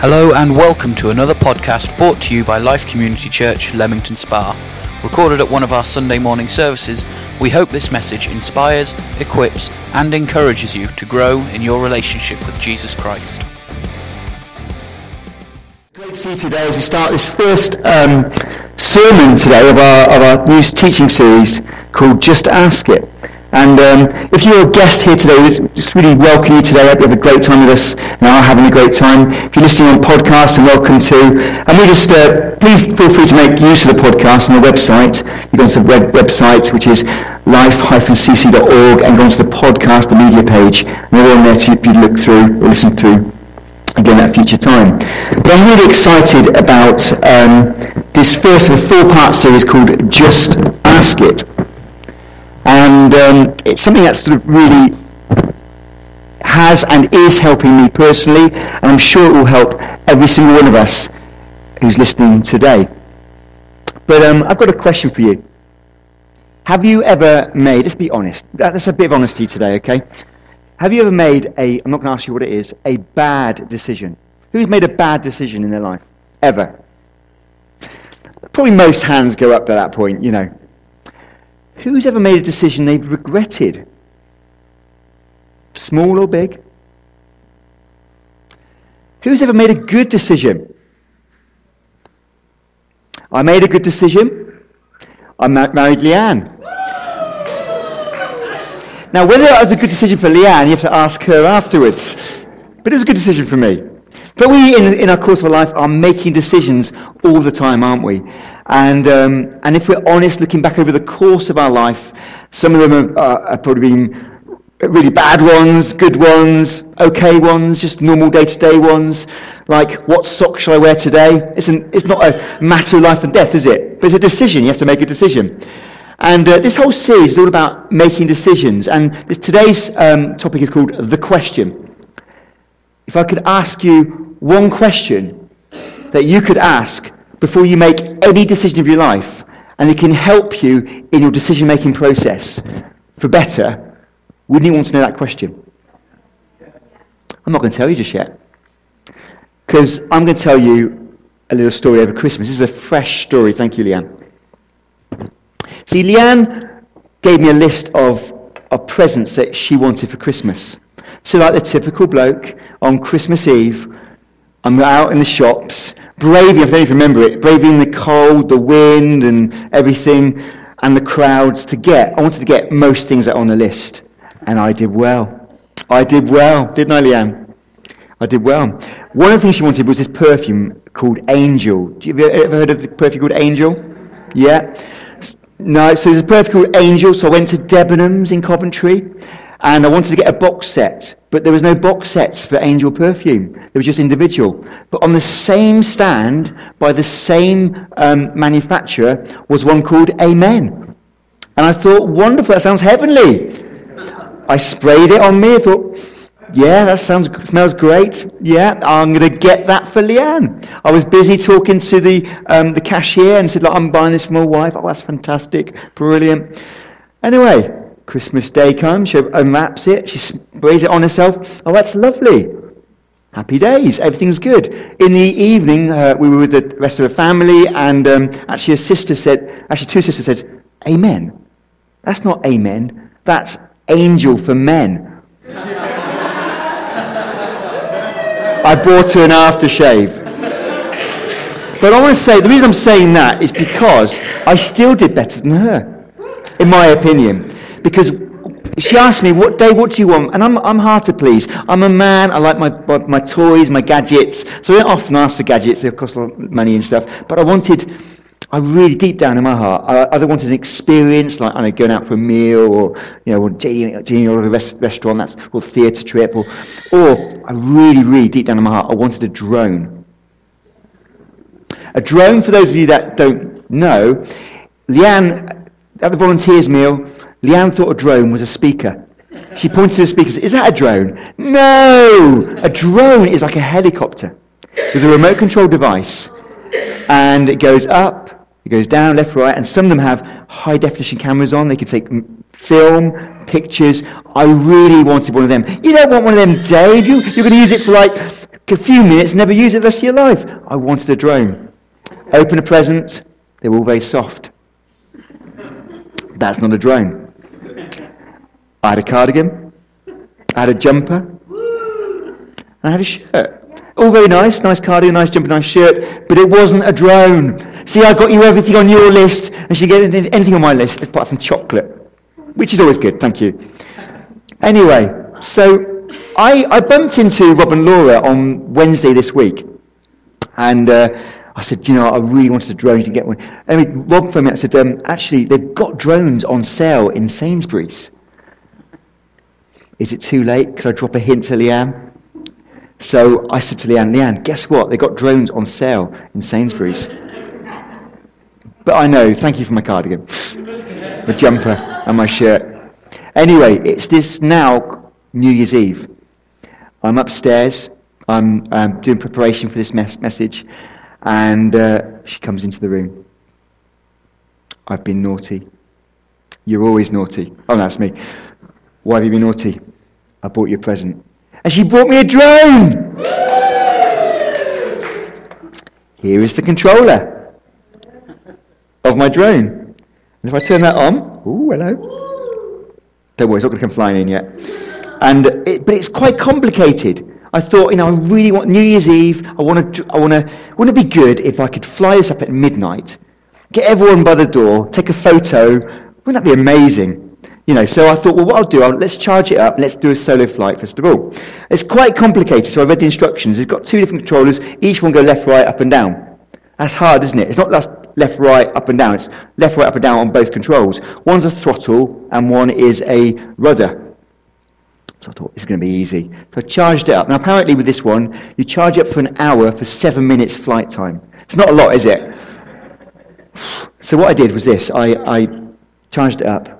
Hello and welcome to another podcast brought to you by Life Community Church, Leamington Spa. Recorded at one of our Sunday morning services, we hope this message inspires, equips, and encourages you to grow in your relationship with Jesus Christ. Great to see you today as we start this first um, sermon today of our, of our new teaching series called Just Ask It. And um, if you're a guest here today, we just really welcome you today. I hope you have a great time with us and are having a great time. If you're listening on podcast, and welcome too. And we just, uh, please feel free to make use of the podcast on the website. You go onto the web- website, which is life-cc.org, and go onto the podcast, the media page, and they're all there to you to look through or listen through again at a future time. But I'm really excited about um, this first of a four-part series called Just Ask It. And um, it's something that sort of really has and is helping me personally, and I'm sure it will help every single one of us who's listening today. But um, I've got a question for you. Have you ever made, let's be honest, that's a bit of honesty today, okay? Have you ever made a, I'm not going to ask you what it is, a bad decision? Who's made a bad decision in their life? Ever? Probably most hands go up at that point, you know. Who's ever made a decision they've regretted? Small or big? Who's ever made a good decision? I made a good decision. I married Leanne. Now, whether that was a good decision for Leanne, you have to ask her afterwards. But it was a good decision for me. But we, in, in our course of life, are making decisions all the time, aren't we? And, um, and if we're honest, looking back over the course of our life, some of them have, uh, have probably been really bad ones, good ones, okay ones, just normal day-to-day ones, like what socks shall I wear today? It's, an, it's not a matter of life and death, is it? But it's a decision. You have to make a decision. And uh, this whole series is all about making decisions. And today's um, topic is called The Question. If I could ask you one question that you could ask before you make any decision of your life, and it can help you in your decision-making process for better, wouldn't you want to know that question? I'm not going to tell you just yet. Because I'm going to tell you a little story over Christmas. This is a fresh story. Thank you, Leanne. See, Leanne gave me a list of, of presents that she wanted for Christmas. So, like the typical bloke, on Christmas Eve, I'm out in the shops, braving, I don't even remember it, braving the cold, the wind, and everything, and the crowds to get. I wanted to get most things that are on the list. And I did well. I did well, didn't I, Leanne? I did well. One of the things she wanted was this perfume called Angel. Do you ever heard of the perfume called Angel? Yeah? No, so there's a perfume called Angel, so I went to Debenhams in Coventry, and I wanted to get a box set, but there was no box sets for Angel perfume. It was just individual. But on the same stand, by the same um, manufacturer, was one called Amen. And I thought, wonderful, that sounds heavenly. I sprayed it on me. I thought, yeah, that sounds smells great. Yeah, I'm going to get that for Leanne. I was busy talking to the um, the cashier and said, Look, I'm buying this for my wife. Oh, that's fantastic, brilliant. Anyway, Christmas Day comes. She unwraps it. She sprays it on herself. Oh, that's lovely. Happy days. Everything's good. In the evening, uh, we were with the rest of the family, and um, actually, her sister said, actually, two sisters said, Amen. That's not amen. That's angel for men. I bought her an aftershave. But I want to say, the reason I'm saying that is because I still did better than her, in my opinion. Because she asked me, what day, what do you want? And I'm, I'm hard to please. I'm a man, I like my, my, toys, my gadgets. So I often ask for gadgets, they cost a lot of money and stuff. But I wanted, I really, deep down in my heart, I either wanted an experience, like I know, going out for a meal, or you know, or or a rest, restaurant, that's or theatre trip, or, or I really, really, deep down in my heart, I wanted a drone. A drone, for those of you that don't know, Leanne at the volunteers meal, Leanne thought a drone was a speaker. She pointed to the speaker and said, "Is that a drone?" No, a drone is like a helicopter with a remote control device, and it goes up it goes down, left, right, and some of them have high definition cameras on. They can take film, pictures. I really wanted one of them. You don't want one of them, Dave. You, you're going to use it for like A few minutes, never use it the rest of your life. I wanted a drone. Open a present, they were all very soft. That's not a drone. I had a cardigan, I had a jumper, and I had a shirt. All very nice, nice cardigan, nice jumper, nice shirt, but it wasn't a drone. See, I got you everything on your list, and she get anything on my list apart from chocolate, which is always good, thank you. Anyway, so I, I bumped into Rob and Laura on Wednesday this week, and uh, I said, you know, I really wanted a drone to get one. Mean, Rob phoned me and said, um, actually, they've got drones on sale in Sainsbury's. Is it too late? Could I drop a hint to Leanne? So I said to Leanne, Leanne, guess what? They've got drones on sale in Sainsbury's. But I know, thank you for my cardigan, my jumper, and my shirt. Anyway, it's this now New Year's Eve. I'm upstairs. I'm um, doing preparation for this mes- message. And uh, she comes into the room. I've been naughty. You're always naughty. Oh, that's me. Why have you been naughty? I bought you a present. And she brought me a drone! Here is the controller of my drone. And if I turn that on, oh, hello. Don't worry, it's not going to come flying in yet. And it, but it's quite complicated. I thought, you know, I really want New Year's Eve. I want to, I want to. Wouldn't it be good if I could fly this up at midnight, get everyone by the door, take a photo? Wouldn't that be amazing? You know, so I thought, well, what I'll do, I'll, let's charge it up. Let's do a solo flight first of all. It's quite complicated. So I read the instructions. It's got two different controllers. Each one go left, right, up, and down. That's hard, isn't it? It's not left, right, up, and down. It's left, right, up, and down on both controls. One's a throttle, and one is a rudder. So I thought, is going to be easy. So I charged it up. Now, apparently with this one, you charge it up for an hour for seven minutes flight time. It's not a lot, is it? So what I did was this. I, I charged it up,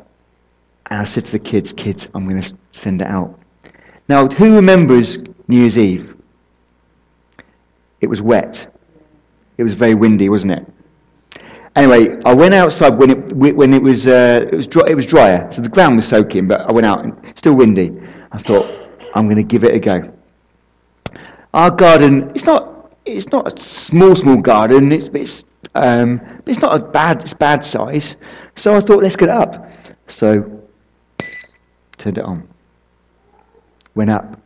and I said to the kids, kids, I'm going to send it out. Now, who remembers New Year's Eve? It was wet. It was very windy, wasn't it? Anyway, I went outside when it, when it was, uh, it, was dry, it was drier, so the ground was soaking, but I went out and still windy. I thought, I'm going to give it a go. Our garden, it's not, it's not a small, small garden. It's, it's, um, it's not a bad, it's bad size. So I thought, let's get up. So, turned it on. Went up.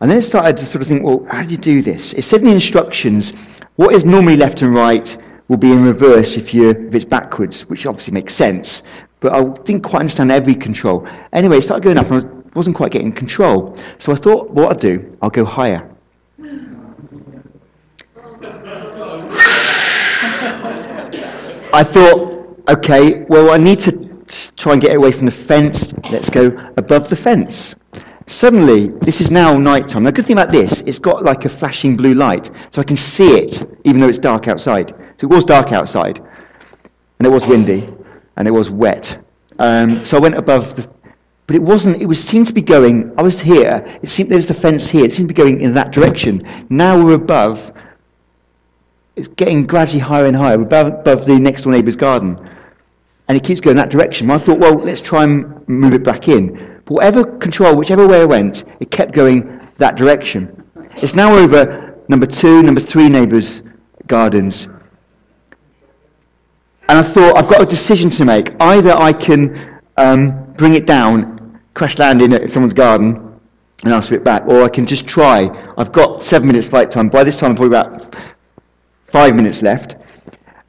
And then it started to sort of think, well, how do you do this? It said in the instructions, what is normally left and right will be in reverse if, you if it's backwards, which obviously makes sense but I didn't quite understand every control. Anyway, it started going up, and I wasn't quite getting control. So I thought, what I'll do, I'll go higher. I thought, okay, well, I need to try and get away from the fence. Let's go above the fence. Suddenly, this is now night time. The good thing about this, it's got like a flashing blue light, so I can see it, even though it's dark outside. So it was dark outside, and it was windy and it was wet. Um, so I went above the, but it wasn't, it was, seemed to be going, I was here, it seemed there was the fence here, it seemed to be going in that direction. Now we're above, it's getting gradually higher and higher, we're above, above the next door neighbour's garden. And it keeps going that direction. I thought, well, let's try and move it back in. But whatever control, whichever way I went, it kept going that direction. It's now over number two, number three neighbours' gardens. And I thought, I've got a decision to make. Either I can um, bring it down, crash land in someone's garden, and ask for it back, or I can just try. I've got seven minutes flight time. By this time, I'm probably about five minutes left.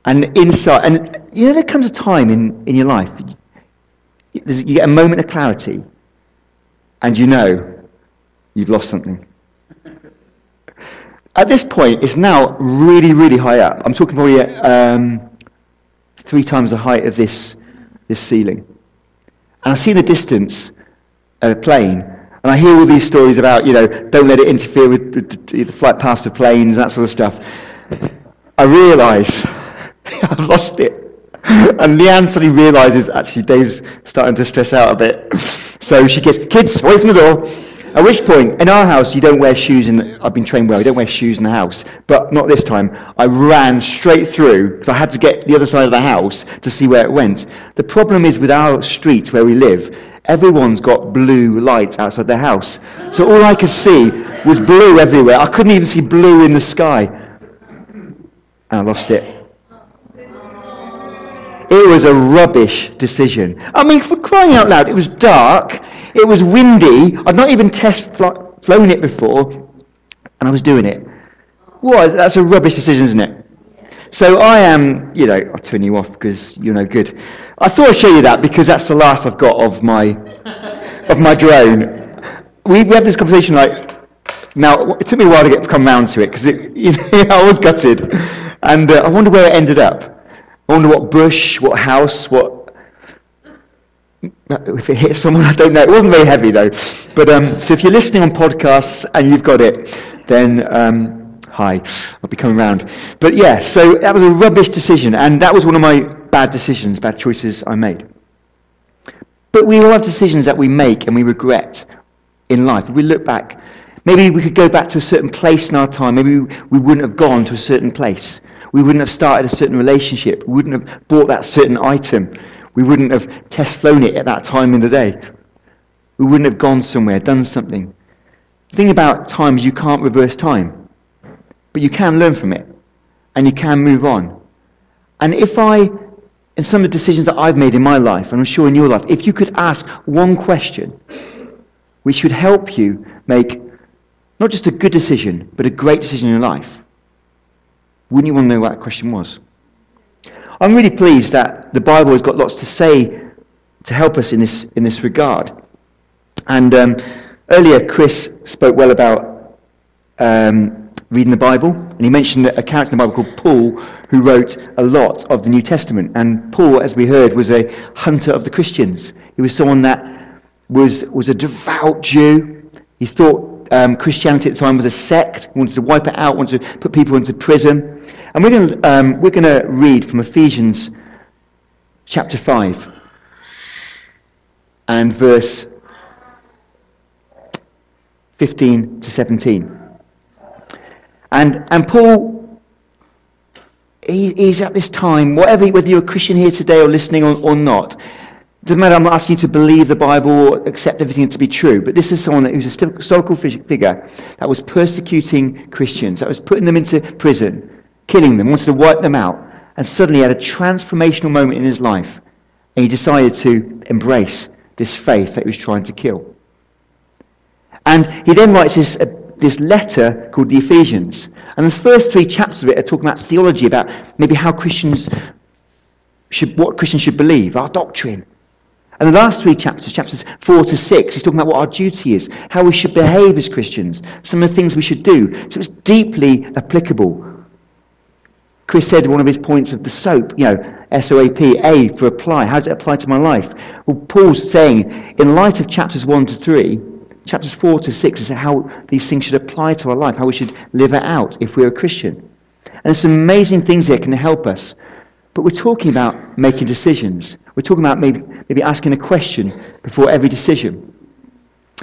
And inside, and you know, there comes a time in, in your life, you get a moment of clarity, and you know you've lost something. At this point, it's now really, really high up. I'm talking probably um, three times the height of this, this ceiling. And I see the distance a plane, and I hear all these stories about, you know, don't let it interfere with, with the flight paths of planes, that sort of stuff. I realise I've lost it. And Leanne suddenly realises actually Dave's starting to stress out a bit. So she gets, kids, away from the door. At which point, in our house, you don't wear shoes in, I've been trained well, you don't wear shoes in the house. But not this time. I ran straight through, because I had to get the other side of the house to see where it went. The problem is with our street where we live, Everyone's got blue lights outside their house. So all I could see was blue everywhere. I couldn't even see blue in the sky. And I lost it. It was a rubbish decision. I mean, for crying out loud, it was dark, it was windy, I'd not even test flown it before, and I was doing it. What? That's a rubbish decision, isn't it? So I am, you know, I'll turn you off because you're no good. I thought I'd show you that because that's the last I've got of my of my drone. We, we had this conversation like now. It took me a while to get come round to it because you know, I was gutted, and uh, I wonder where it ended up. I wonder what bush, what house, what if it hit someone. I don't know. It wasn't very heavy though. But um, so if you're listening on podcasts and you've got it, then. Um, Hi, I'll be coming round. But yeah, so that was a rubbish decision, and that was one of my bad decisions, bad choices I made. But we all have decisions that we make and we regret in life. If we look back, maybe we could go back to a certain place in our time. Maybe we wouldn't have gone to a certain place. We wouldn't have started a certain relationship. We wouldn't have bought that certain item. We wouldn't have test flown it at that time in the day. We wouldn't have gone somewhere, done something. The thing about time is you can't reverse time. But you can learn from it. And you can move on. And if I, in some of the decisions that I've made in my life, and I'm sure in your life, if you could ask one question which would help you make not just a good decision, but a great decision in your life, wouldn't you want to know what that question was? I'm really pleased that the Bible has got lots to say to help us in this, in this regard. And um, earlier, Chris spoke well about um, reading the Bible, and he mentioned a character in the Bible called Paul, who wrote a lot of the New Testament. And Paul, as we heard, was a hunter of the Christians. He was someone that was, was a devout Jew. He thought um, Christianity at the time was a sect, wanted to wipe it out, wanted to put people into prison. And we're going um, we're going to read from Ephesians chapter 5 and verse 15 to 17. And, and Paul, he, he's at this time, whatever, whether you're a Christian here today or listening or, or not, doesn't matter, I'm not asking you to believe the Bible or accept everything to be true, but this is someone who's a historical figure that was persecuting Christians, that was putting them into prison, killing them, wanted to wipe them out, and suddenly had a transformational moment in his life, and he decided to embrace this faith that he was trying to kill. And he then writes this uh, this letter called the Ephesians. And the first three chapters of it are talking about theology, about maybe how Christians should, what Christians should believe, our doctrine. And the last three chapters, chapters four to six, he's talking about what our duty is, how we should behave as Christians, some of the things we should do. So it's deeply applicable. Chris said one of his points of the SOAP, you know, S-O-A-P, A for apply. How does it apply to my life? Well, Paul's saying, in light of chapters 1 to 3, chapters 4 to 6 is how these things should apply to our life, how we should live it out if we're a Christian. And there's some amazing things here can help us. But we're talking about making decisions. We're talking about maybe, maybe asking a question before every decision.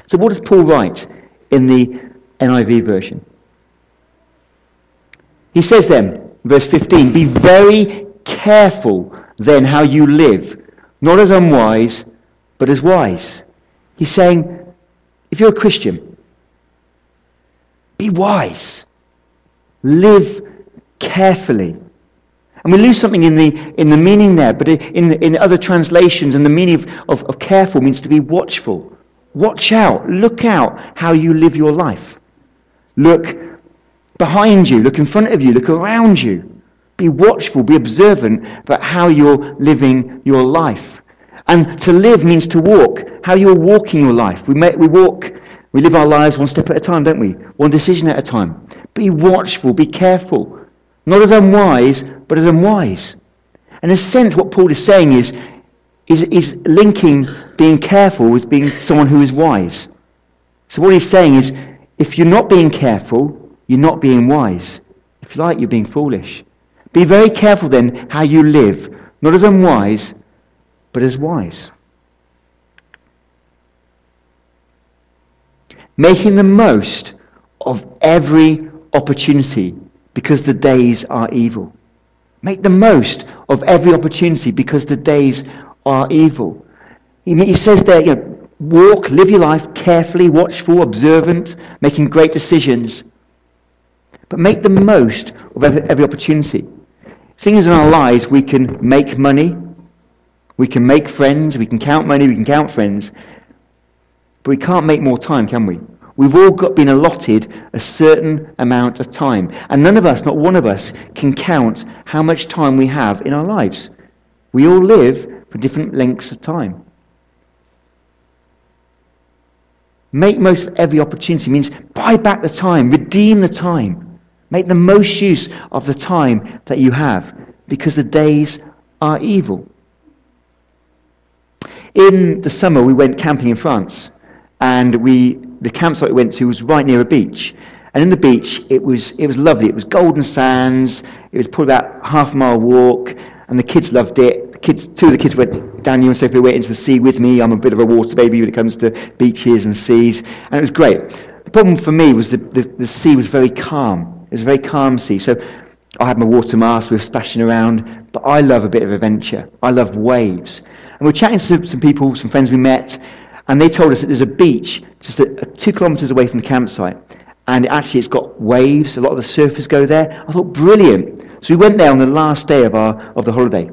So what does Paul write in the NIV version? He says then, verse 15, be very careful then how you live, not as unwise, but as wise. He's saying, if you're a Christian, be wise. Live carefully. And we lose something in the, in the meaning there, but in, in other translations, and the meaning of, of, of careful means to be watchful. Watch out. Look out how you live your life. Look behind you. Look in front of you. Look around you. Be watchful. Be observant about how you're living your life. And to live means to walk. How you're walking your life. We, we walk, we live our lives one step at a time, don't we? One decision at a time. Be watchful, be careful. Not as unwise, but as unwise. And in a sense, what Paul is saying is, is, is linking being careful with being someone who is wise. So what he's saying is, if you're not being careful, you're not being wise. If you like, you're being foolish. Be very careful then how you live, not as unwise, but as wise. Making the most of every opportunity because the days are evil. Make the most of every opportunity because the days are evil. He, says there, you know, walk, live your life carefully, watchful, observant, making great decisions. But make the most of every, every opportunity. Things in our lives, we can make money, we can make friends, we can count money, we can count friends, but we can't make more time, can we? We've all got been allotted a certain amount of time. And none of us, not one of us, can count how much time we have in our lives. We all live for different lengths of time. Make most of every opportunity means buy back the time, redeem the time. Make the most use of the time that you have because the days are evil. In the summer, we went camping in France, and we, the campsite we went to was right near a beach. And in the beach, it was, it was lovely. It was golden sands. It was probably about half a mile walk, and the kids loved it. The kids, two of the kids went, Daniel and Sophie went into the sea with me. I'm a bit of a water baby when it comes to beaches and seas, and it was great. The problem for me was the, the, the sea was very calm. It was a very calm sea. So I had my water mask, we were splashing around, but I love a bit of adventure. I love waves. And we were chatting to some people, some friends we met, and they told us that there's a beach just two kilometres away from the campsite. And actually, it's got waves. A lot of the surfers go there. I thought, brilliant. So we went there on the last day of, our, of the holiday.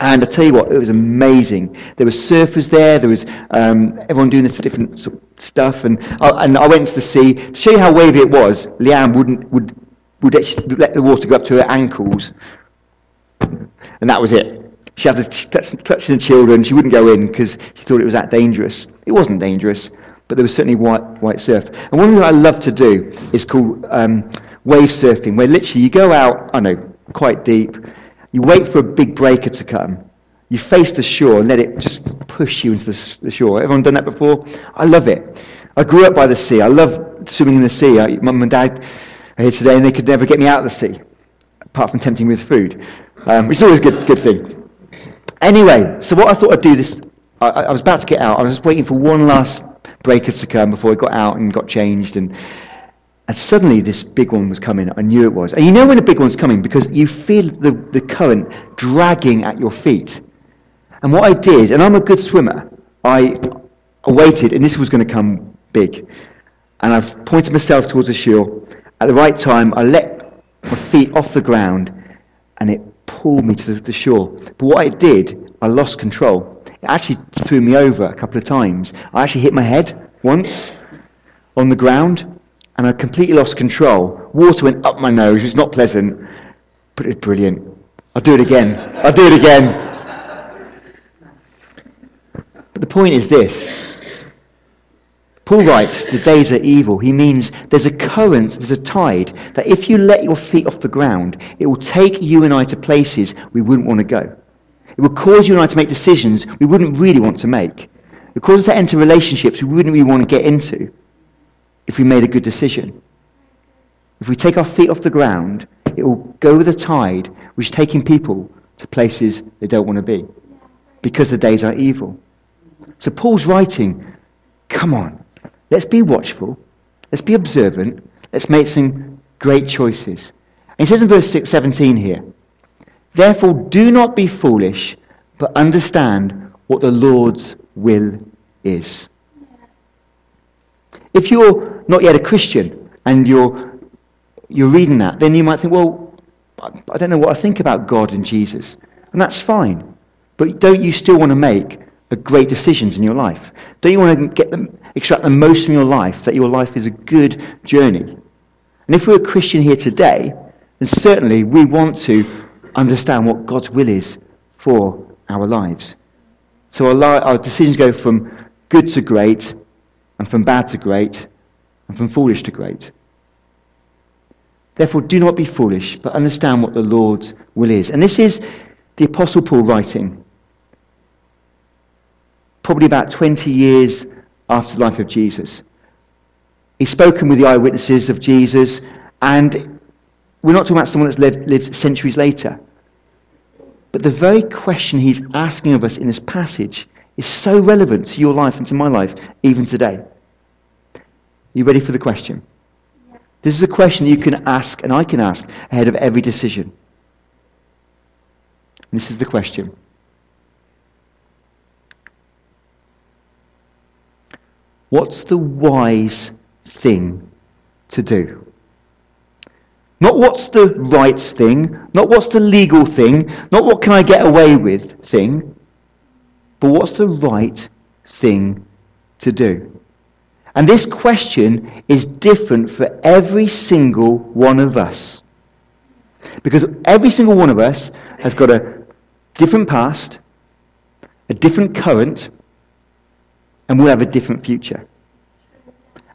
And I tell you what, it was amazing. There were surfers there. There was um, everyone doing this different sort of stuff. And I, and I went to the sea to show you how wavy it was. Leanne wouldn't would would let the water go up to her ankles, and that was it. She had to touch, the children. She wouldn't go in because she thought it was that dangerous. It wasn't dangerous, but there was certainly white white surf. And one thing that I love to do is called um, wave surfing, where literally you go out, I know, quite deep. You wait for a big breaker to come. You face the shore and let it just push you into the, the shore. Everyone done that before? I love it. I grew up by the sea. I love swimming in the sea. Mum and Dad are here today, and they could never get me out of the sea, apart from tempting me with food, um, which is always a good, good thing. Anyway, so what I thought I'd do this, I, I, was about to get out. I was just waiting for one last breaker to come before I got out and got changed. And, and suddenly this big one was coming. I knew it was. And you know when a big one's coming because you feel the, the current dragging at your feet. And what I did, and I'm a good swimmer, I waited, and this was going to come big. And I've pointed myself towards the shore. At the right time, I let my feet off the ground, and it pulled me to the shore. But what it did, I lost control. It actually threw me over a couple of times. I actually hit my head once on the ground, and I completely lost control. Water went up my nose. It was not pleasant, but it was brilliant. I'll do it again. I'll do it again. But the point is this Paul writes, the days are evil. He means there's a current, there's a tide, that if you let your feet off the ground, it will take you and I to places we wouldn't want to go. It will cause you and I to make decisions we wouldn't really want to make. It will cause us to enter relationships we wouldn't really want to get into if we made a good decision. If we take our feet off the ground, it will go with the tide, which is taking people to places they don't want to be because the days are evil. So Paul's writing, come on, Let's be watchful. Let's be observant. Let's make some great choices. And he says in verse 6, 17 here, Therefore do not be foolish, but understand what the Lord's will is. If you're not yet a Christian and you're, you're reading that, then you might think, well, I don't know what I think about God and Jesus. And that's fine. But don't you still want to make great decisions in your life? Don't you want to get them, extract the most from your life, that your life is a good journey? And if we're a Christian here today, then certainly we want to understand what God's will is for our lives. So our, li- our decisions go from good to great, and from bad to great, and from foolish to great. Therefore, do not be foolish, but understand what the Lord's will is. And this is the Apostle Paul writing probably about 20 years after the life of Jesus. He's spoken with the eyewitnesses of Jesus, and we're not talking about someone that's lived, lived centuries later. But the very question he's asking of us in this passage is so relevant to your life and to my life, even today. Are you ready for the question? This is a question you can ask, and I can ask, ahead of every decision. And this is the question what's the wise thing to do? Not what's the right thing, not what's the legal thing, not what can I get away with thing, but what's the right thing to do? And this question is different for every single one of us. Because every single one of us has got a different past, a different current, and we'll have a different future.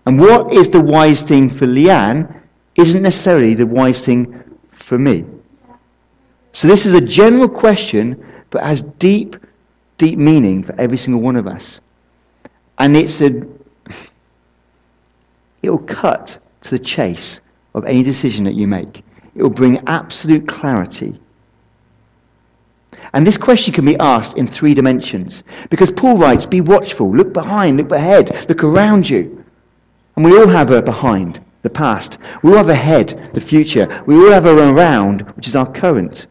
And what is the wise thing for Leanne isn't necessarily the wise thing for me. So this is a general question, but has deep, deep meaning for every single one of us. And it's a, it'll cut to the chase of any decision that you make. It will bring absolute clarity. And this question can be asked in three dimensions. Because Paul writes, be watchful, look behind, look ahead, look around you. And we all have a behind the past. We all have ahead, the future. We all have our around, which is our current.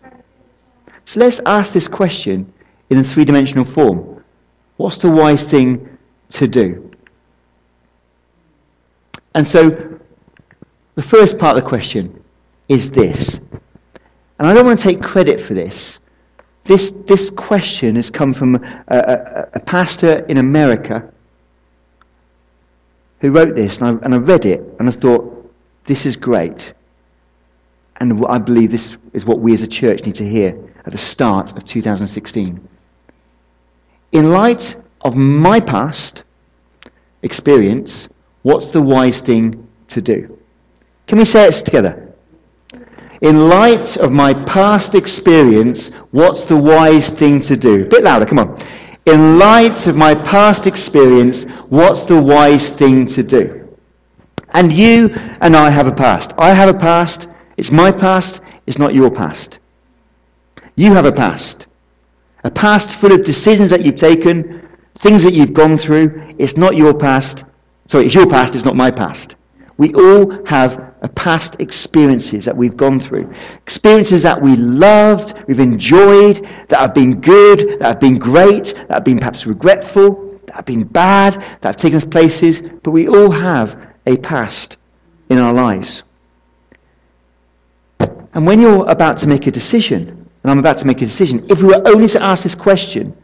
So let's ask this question in a three dimensional form. What's the wise thing to do? And so the first part of the question is this. And I don't want to take credit for this. This, this question has come from a, a, a pastor in America who wrote this, and I, and I read it, and I thought, this is great. And I believe this is what we as a church need to hear at the start of 2016. In light of my past experience, what's the wise thing to do? Can we say it together? In light of my past experience, what's the wise thing to do? A bit louder, come on. In light of my past experience, what's the wise thing to do? And you and I have a past. I have a past. It's my past. It's not your past. You have a past. A past full of decisions that you've taken, things that you've gone through. It's not your past. Sorry, it's your past. It's not my past. We all have past experiences that we've gone through. Experiences that we loved, we've enjoyed, that have been good, that have been great, that have been perhaps regretful, that have been bad, that have taken us places, but we all have a past in our lives. And when you're about to make a decision, and I'm about to make a decision, if we were only to ask this question,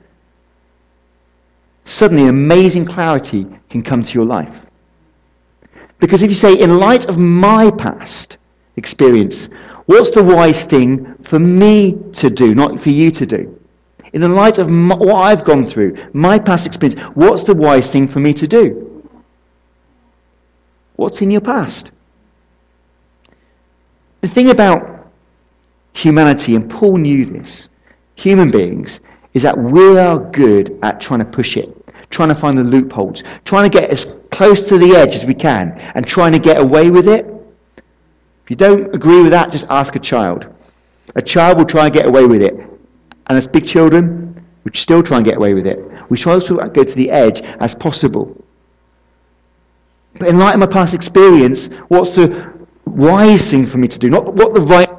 suddenly amazing clarity can come to your life. Because if you say, in light of my past experience, what's the wise thing for me to do, not for you to do? In the light of my, what I've gone through, my past experience, what's the wise thing for me to do? What's in your past? The thing about humanity, and Paul knew this, human beings, is that we are good at trying to push it, trying to find the loopholes, trying to get as close to the edge as we can and trying to get away with it. If you don't agree with that, just ask a child. A child will try and get away with it. And as big children, we still try and get away with it. We try to go to the edge as possible. But in light of my past experience, what's the wise thing for me to do? Not what the right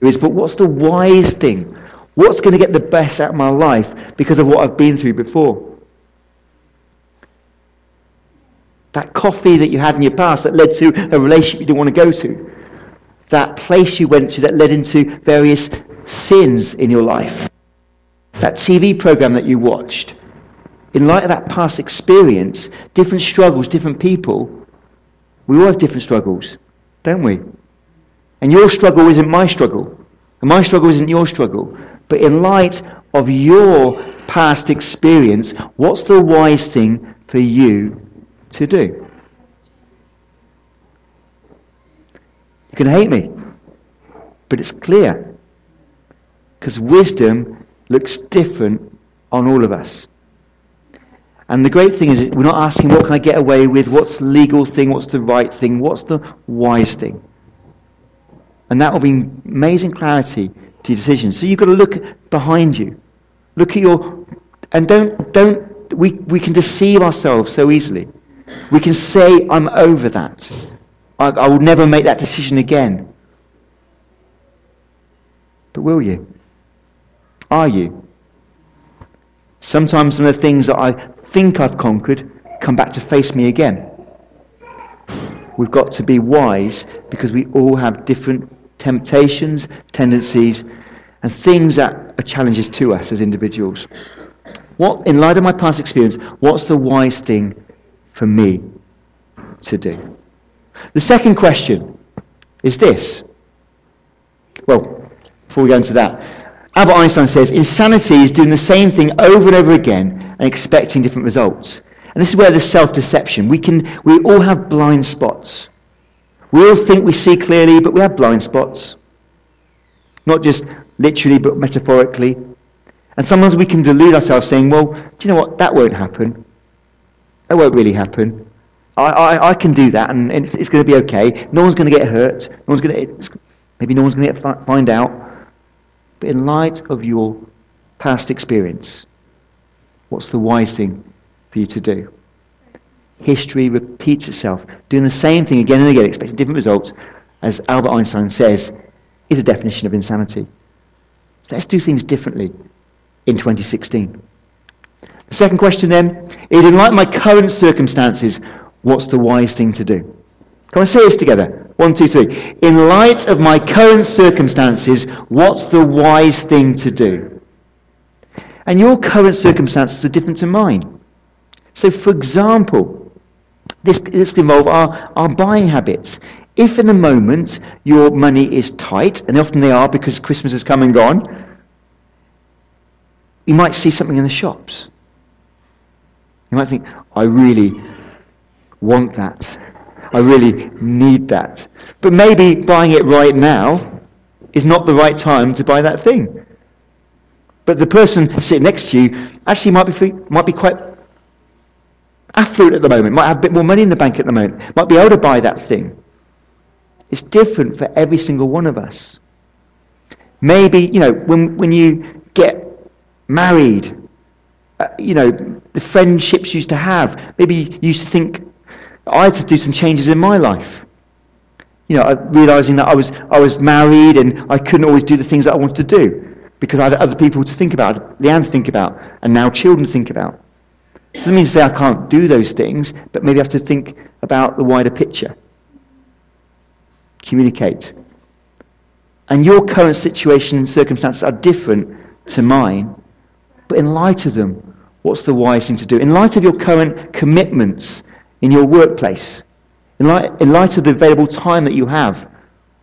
is, but what's the wise thing? What's going to get the best out of my life because of what I've been through before? That coffee that you had in your past that led to a relationship you didn't want to go to. That place you went to that led into various sins in your life. That TV program that you watched. In light of that past experience, different struggles, different people, we all have different struggles, don't we? And your struggle isn't my struggle. And my struggle isn't your struggle. But in light of your past experience, what's the wise thing for you to do. You can hate me, but it's clear. Because wisdom looks different on all of us. And the great thing is, we're not asking what can I get away with, what's the legal thing, what's the right thing, what's the wise thing. And that will bring amazing clarity to your decisions. So you've got to look behind you. Look at your, and don't, don't, we, we can deceive ourselves so easily. We can say, I'm over that. I, I will never make that decision again. But will you? Are you? Sometimes some of the things that I think I've conquered come back to face me again. We've got to be wise because we all have different temptations, tendencies, and things that are challenges to us as individuals. What, in light of my past experience, what's the wise thing for me to do? The second question is this. Well, before we go into that, Albert Einstein says insanity is doing the same thing over and over again and expecting different results. And this is where the self-deception. We can, we all have blind spots. We all think we see clearly, but we have blind spots. Not just literally, but metaphorically. And sometimes we can delude ourselves saying, well, do you know what? That won't happen. That won't really happen. I, I, I can do that, and it's, it's going to be okay. No one's going to get hurt. No one's going to, maybe no one's going to get, find out. But in light of your past experience, what's the wise thing for you to do? History repeats itself. Doing the same thing again and again, expecting different results, as Albert Einstein says, is a definition of insanity. So let's do things differently in 2016. The second question then is in light of my current circumstances, what's the wise thing to do? Can I say this together? One, two, three. In light of my current circumstances, what's the wise thing to do? And your current circumstances are different to mine. So, for example, this, this can involve our, our buying habits. If in the moment your money is tight, and often they are because Christmas has come and gone, you might see something in the shops. You might think, I really want that. I really need that. But maybe buying it right now is not the right time to buy that thing. But the person sitting next to you actually might be, might be quite affluent at the moment, might have a bit more money in the bank at the moment, might be able to buy that thing. It's different for every single one of us. Maybe, you know, when, when you get married, uh, you know, the friendships you used to have, maybe you used to think, I had to do some changes in my life. You know, realizing that I was, I was married and I couldn't always do the things that I wanted to do because I had other people to think about, Leanne to think about, and now children to think about. Doesn't mean to say I can't do those things, but maybe I have to think about the wider picture. Communicate. And your current situation and circumstances are different to mine, but in light of them, what's the wise thing to do? In light of your current commitments in your workplace, in light, in light of the available time that you have,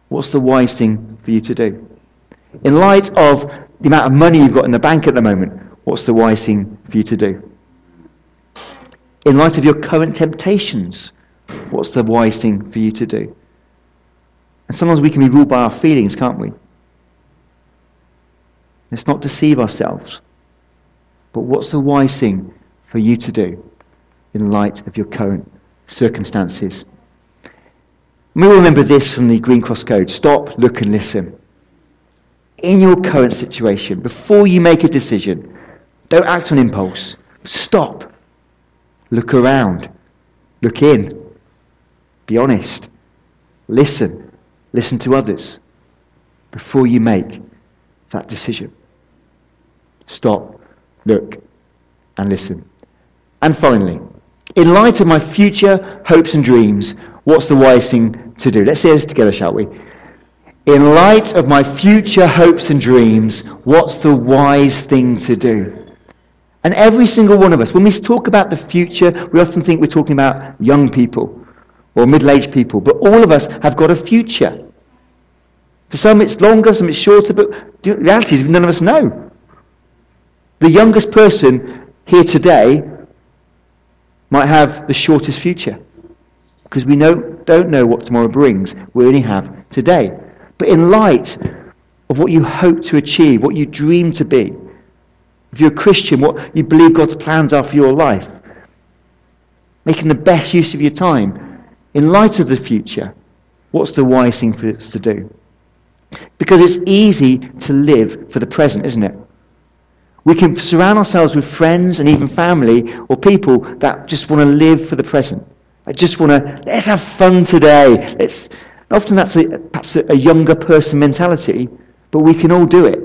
what's the wise thing for you to do? In light of the amount of money you've got in the bank at the moment, what's the wise thing for you to do? In light of your current temptations, what's the wise thing for you to do? And sometimes we can be ruled by our feelings, can't we? Let's not deceive ourselves. But what's the wise thing for you to do in light of your current circumstances? We remember this from the Green Cross Code. Stop, look and listen. In your current situation, before you make a decision, don't act on impulse. Stop. Look around. Look in. Be honest. Listen. Listen to others before you make that decision. Stop, look, and listen. And finally, in light of my future hopes and dreams, what's the wise thing to do? Let's say this together, shall we? In light of my future hopes and dreams, what's the wise thing to do? And every single one of us, when we talk about the future, we often think we're talking about young people or middle-aged people, but all of us have got a future. For some it's longer, some it's shorter, but the reality is none of us know. The youngest person here today might have the shortest future because we know, don't know what tomorrow brings. We only have today. But in light of what you hope to achieve, what you dream to be, if you're a Christian, what you believe God's plans are for your life. Making the best use of your time. In light of the future, what's the wise thing for us to do? Because it's easy to live for the present, isn't it? We can surround ourselves with friends and even family or people that just want to live for the present. I just want to, let's have fun today. Let's, often that's a, perhaps a younger person mentality, but we can all do it.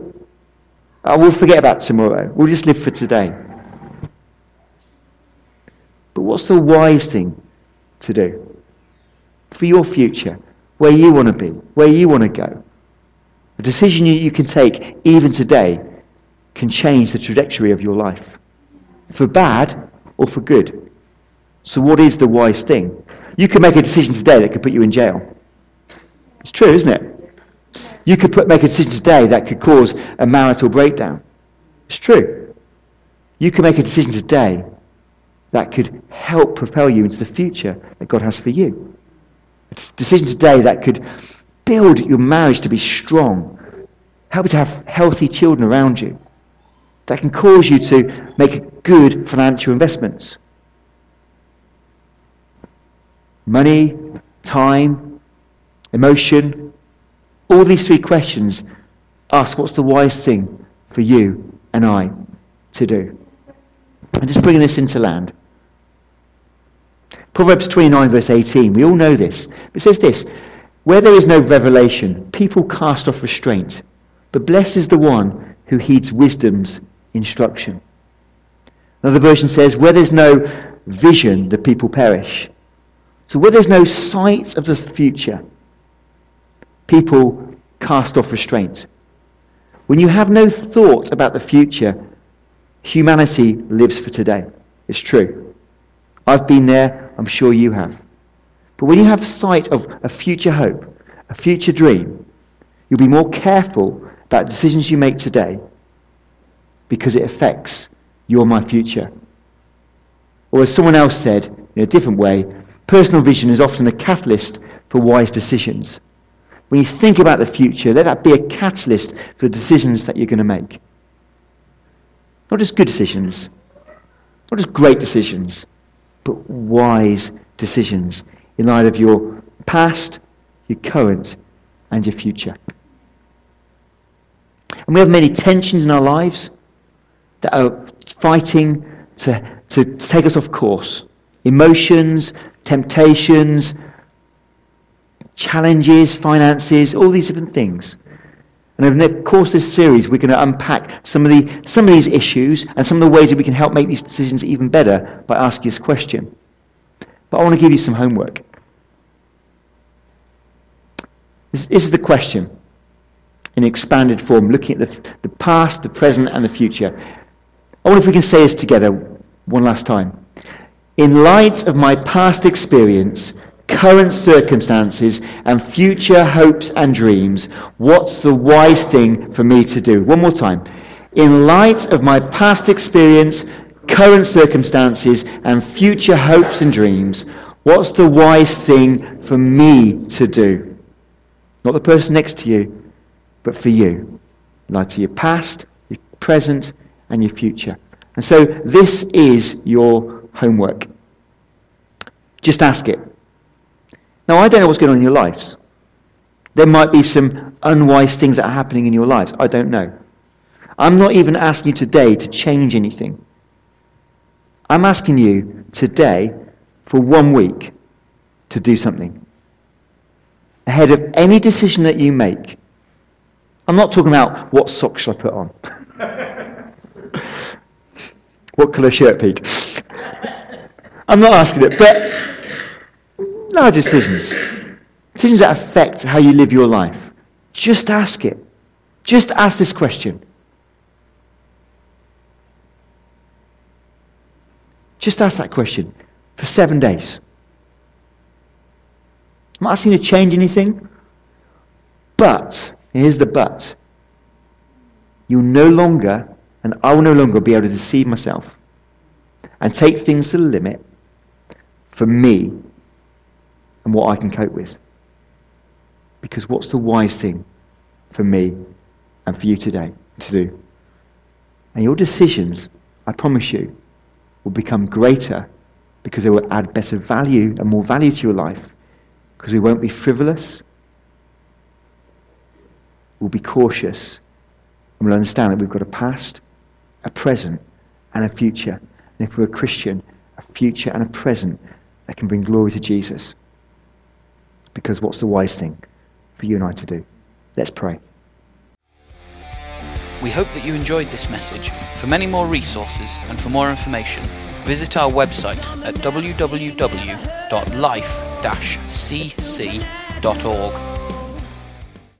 Uh, we'll forget about tomorrow. We'll just live for today. But But what's the wise thing to do for your future, where you want to be, where you want to go? A decision you, you can take even today can change the trajectory of your life, for bad or for good. So, what is the wise thing? You could make a decision today that could put you in jail. It's true, isn't it? You could put, make a decision today that could cause a marital breakdown. It's true. You could make a decision today that could help propel you into the future that God has for you. A decision today that could build your marriage to be strong, help you to have healthy children around you, that can cause you to make good financial investments. Money, time, emotion, all these three questions ask what's the wise thing for you and I to do. And just bringing this into land. Proverbs 29, verse 18, we all know this. It says this Where there is no revelation, people cast off restraint, but blessed is the one who heeds wisdom's instruction. Another version says, Where there's no vision, the people perish. So where there's no sight of the future, people cast off restraint. When you have no thought about the future, humanity lives for today. It's true. I've been there, I'm sure you have. But when you have sight of a future hope, a future dream, you'll be more careful about decisions you make today because it affects your my future. Or as someone else said in a different way, personal vision is often a catalyst for wise decisions. When you think about the future, let that be a catalyst for the decisions that you're going to make. Not just good decisions, not just great decisions, but wise decisions in light of your past, your current, and your future. And we have many tensions in our lives that are fighting to, to take us off course. Emotions, temptations, challenges, finances, all these different things. And over the course of this series, we're going to unpack some of, the, some of these issues and some of the ways that we can help make these decisions even better by asking this question. But I want to give you some homework. This, this is the question in expanded form, looking at the, the past, the present, and the future. I wonder if we can say this together one last time. In light of my past experience, current circumstances, and future hopes and dreams, what's the wise thing for me to do? One more time. In light of my past experience, current circumstances, and future hopes and dreams, what's the wise thing for me to do? Not the person next to you, but for you. In light of your past, your present, and your future. And so this is your homework. Just ask it. Now, I don't know what's going on in your lives. There might be some unwise things that are happening in your lives. I don't know. I'm not even asking you today to change anything. I'm asking you today for one week to do something. Ahead of any decision that you make. I'm not talking about what socks shall I put on. what colour shirt, Pete? I'm not asking it, but large decisions. Decisions that affect how you live your life. Just ask it. Just ask this question. Just ask that question for seven days. I'm not asking you to change anything, but, here's the but, you'll no longer, and I will no longer be able to deceive myself and take things to the limit for me and what I can cope with. Because what's the wise thing for me and for you today to do? And your decisions, I promise you, will become greater because they will add better value and more value to your life because we won't be frivolous. We'll be cautious and we'll understand that we've got a past, a present, and a future. And if we're a Christian, a future and a present that can bring glory to Jesus. Because what's the wise thing for you and I to do? Let's pray. We hope that you enjoyed this message. For many more resources and for more information, visit our website at www.life-cc.org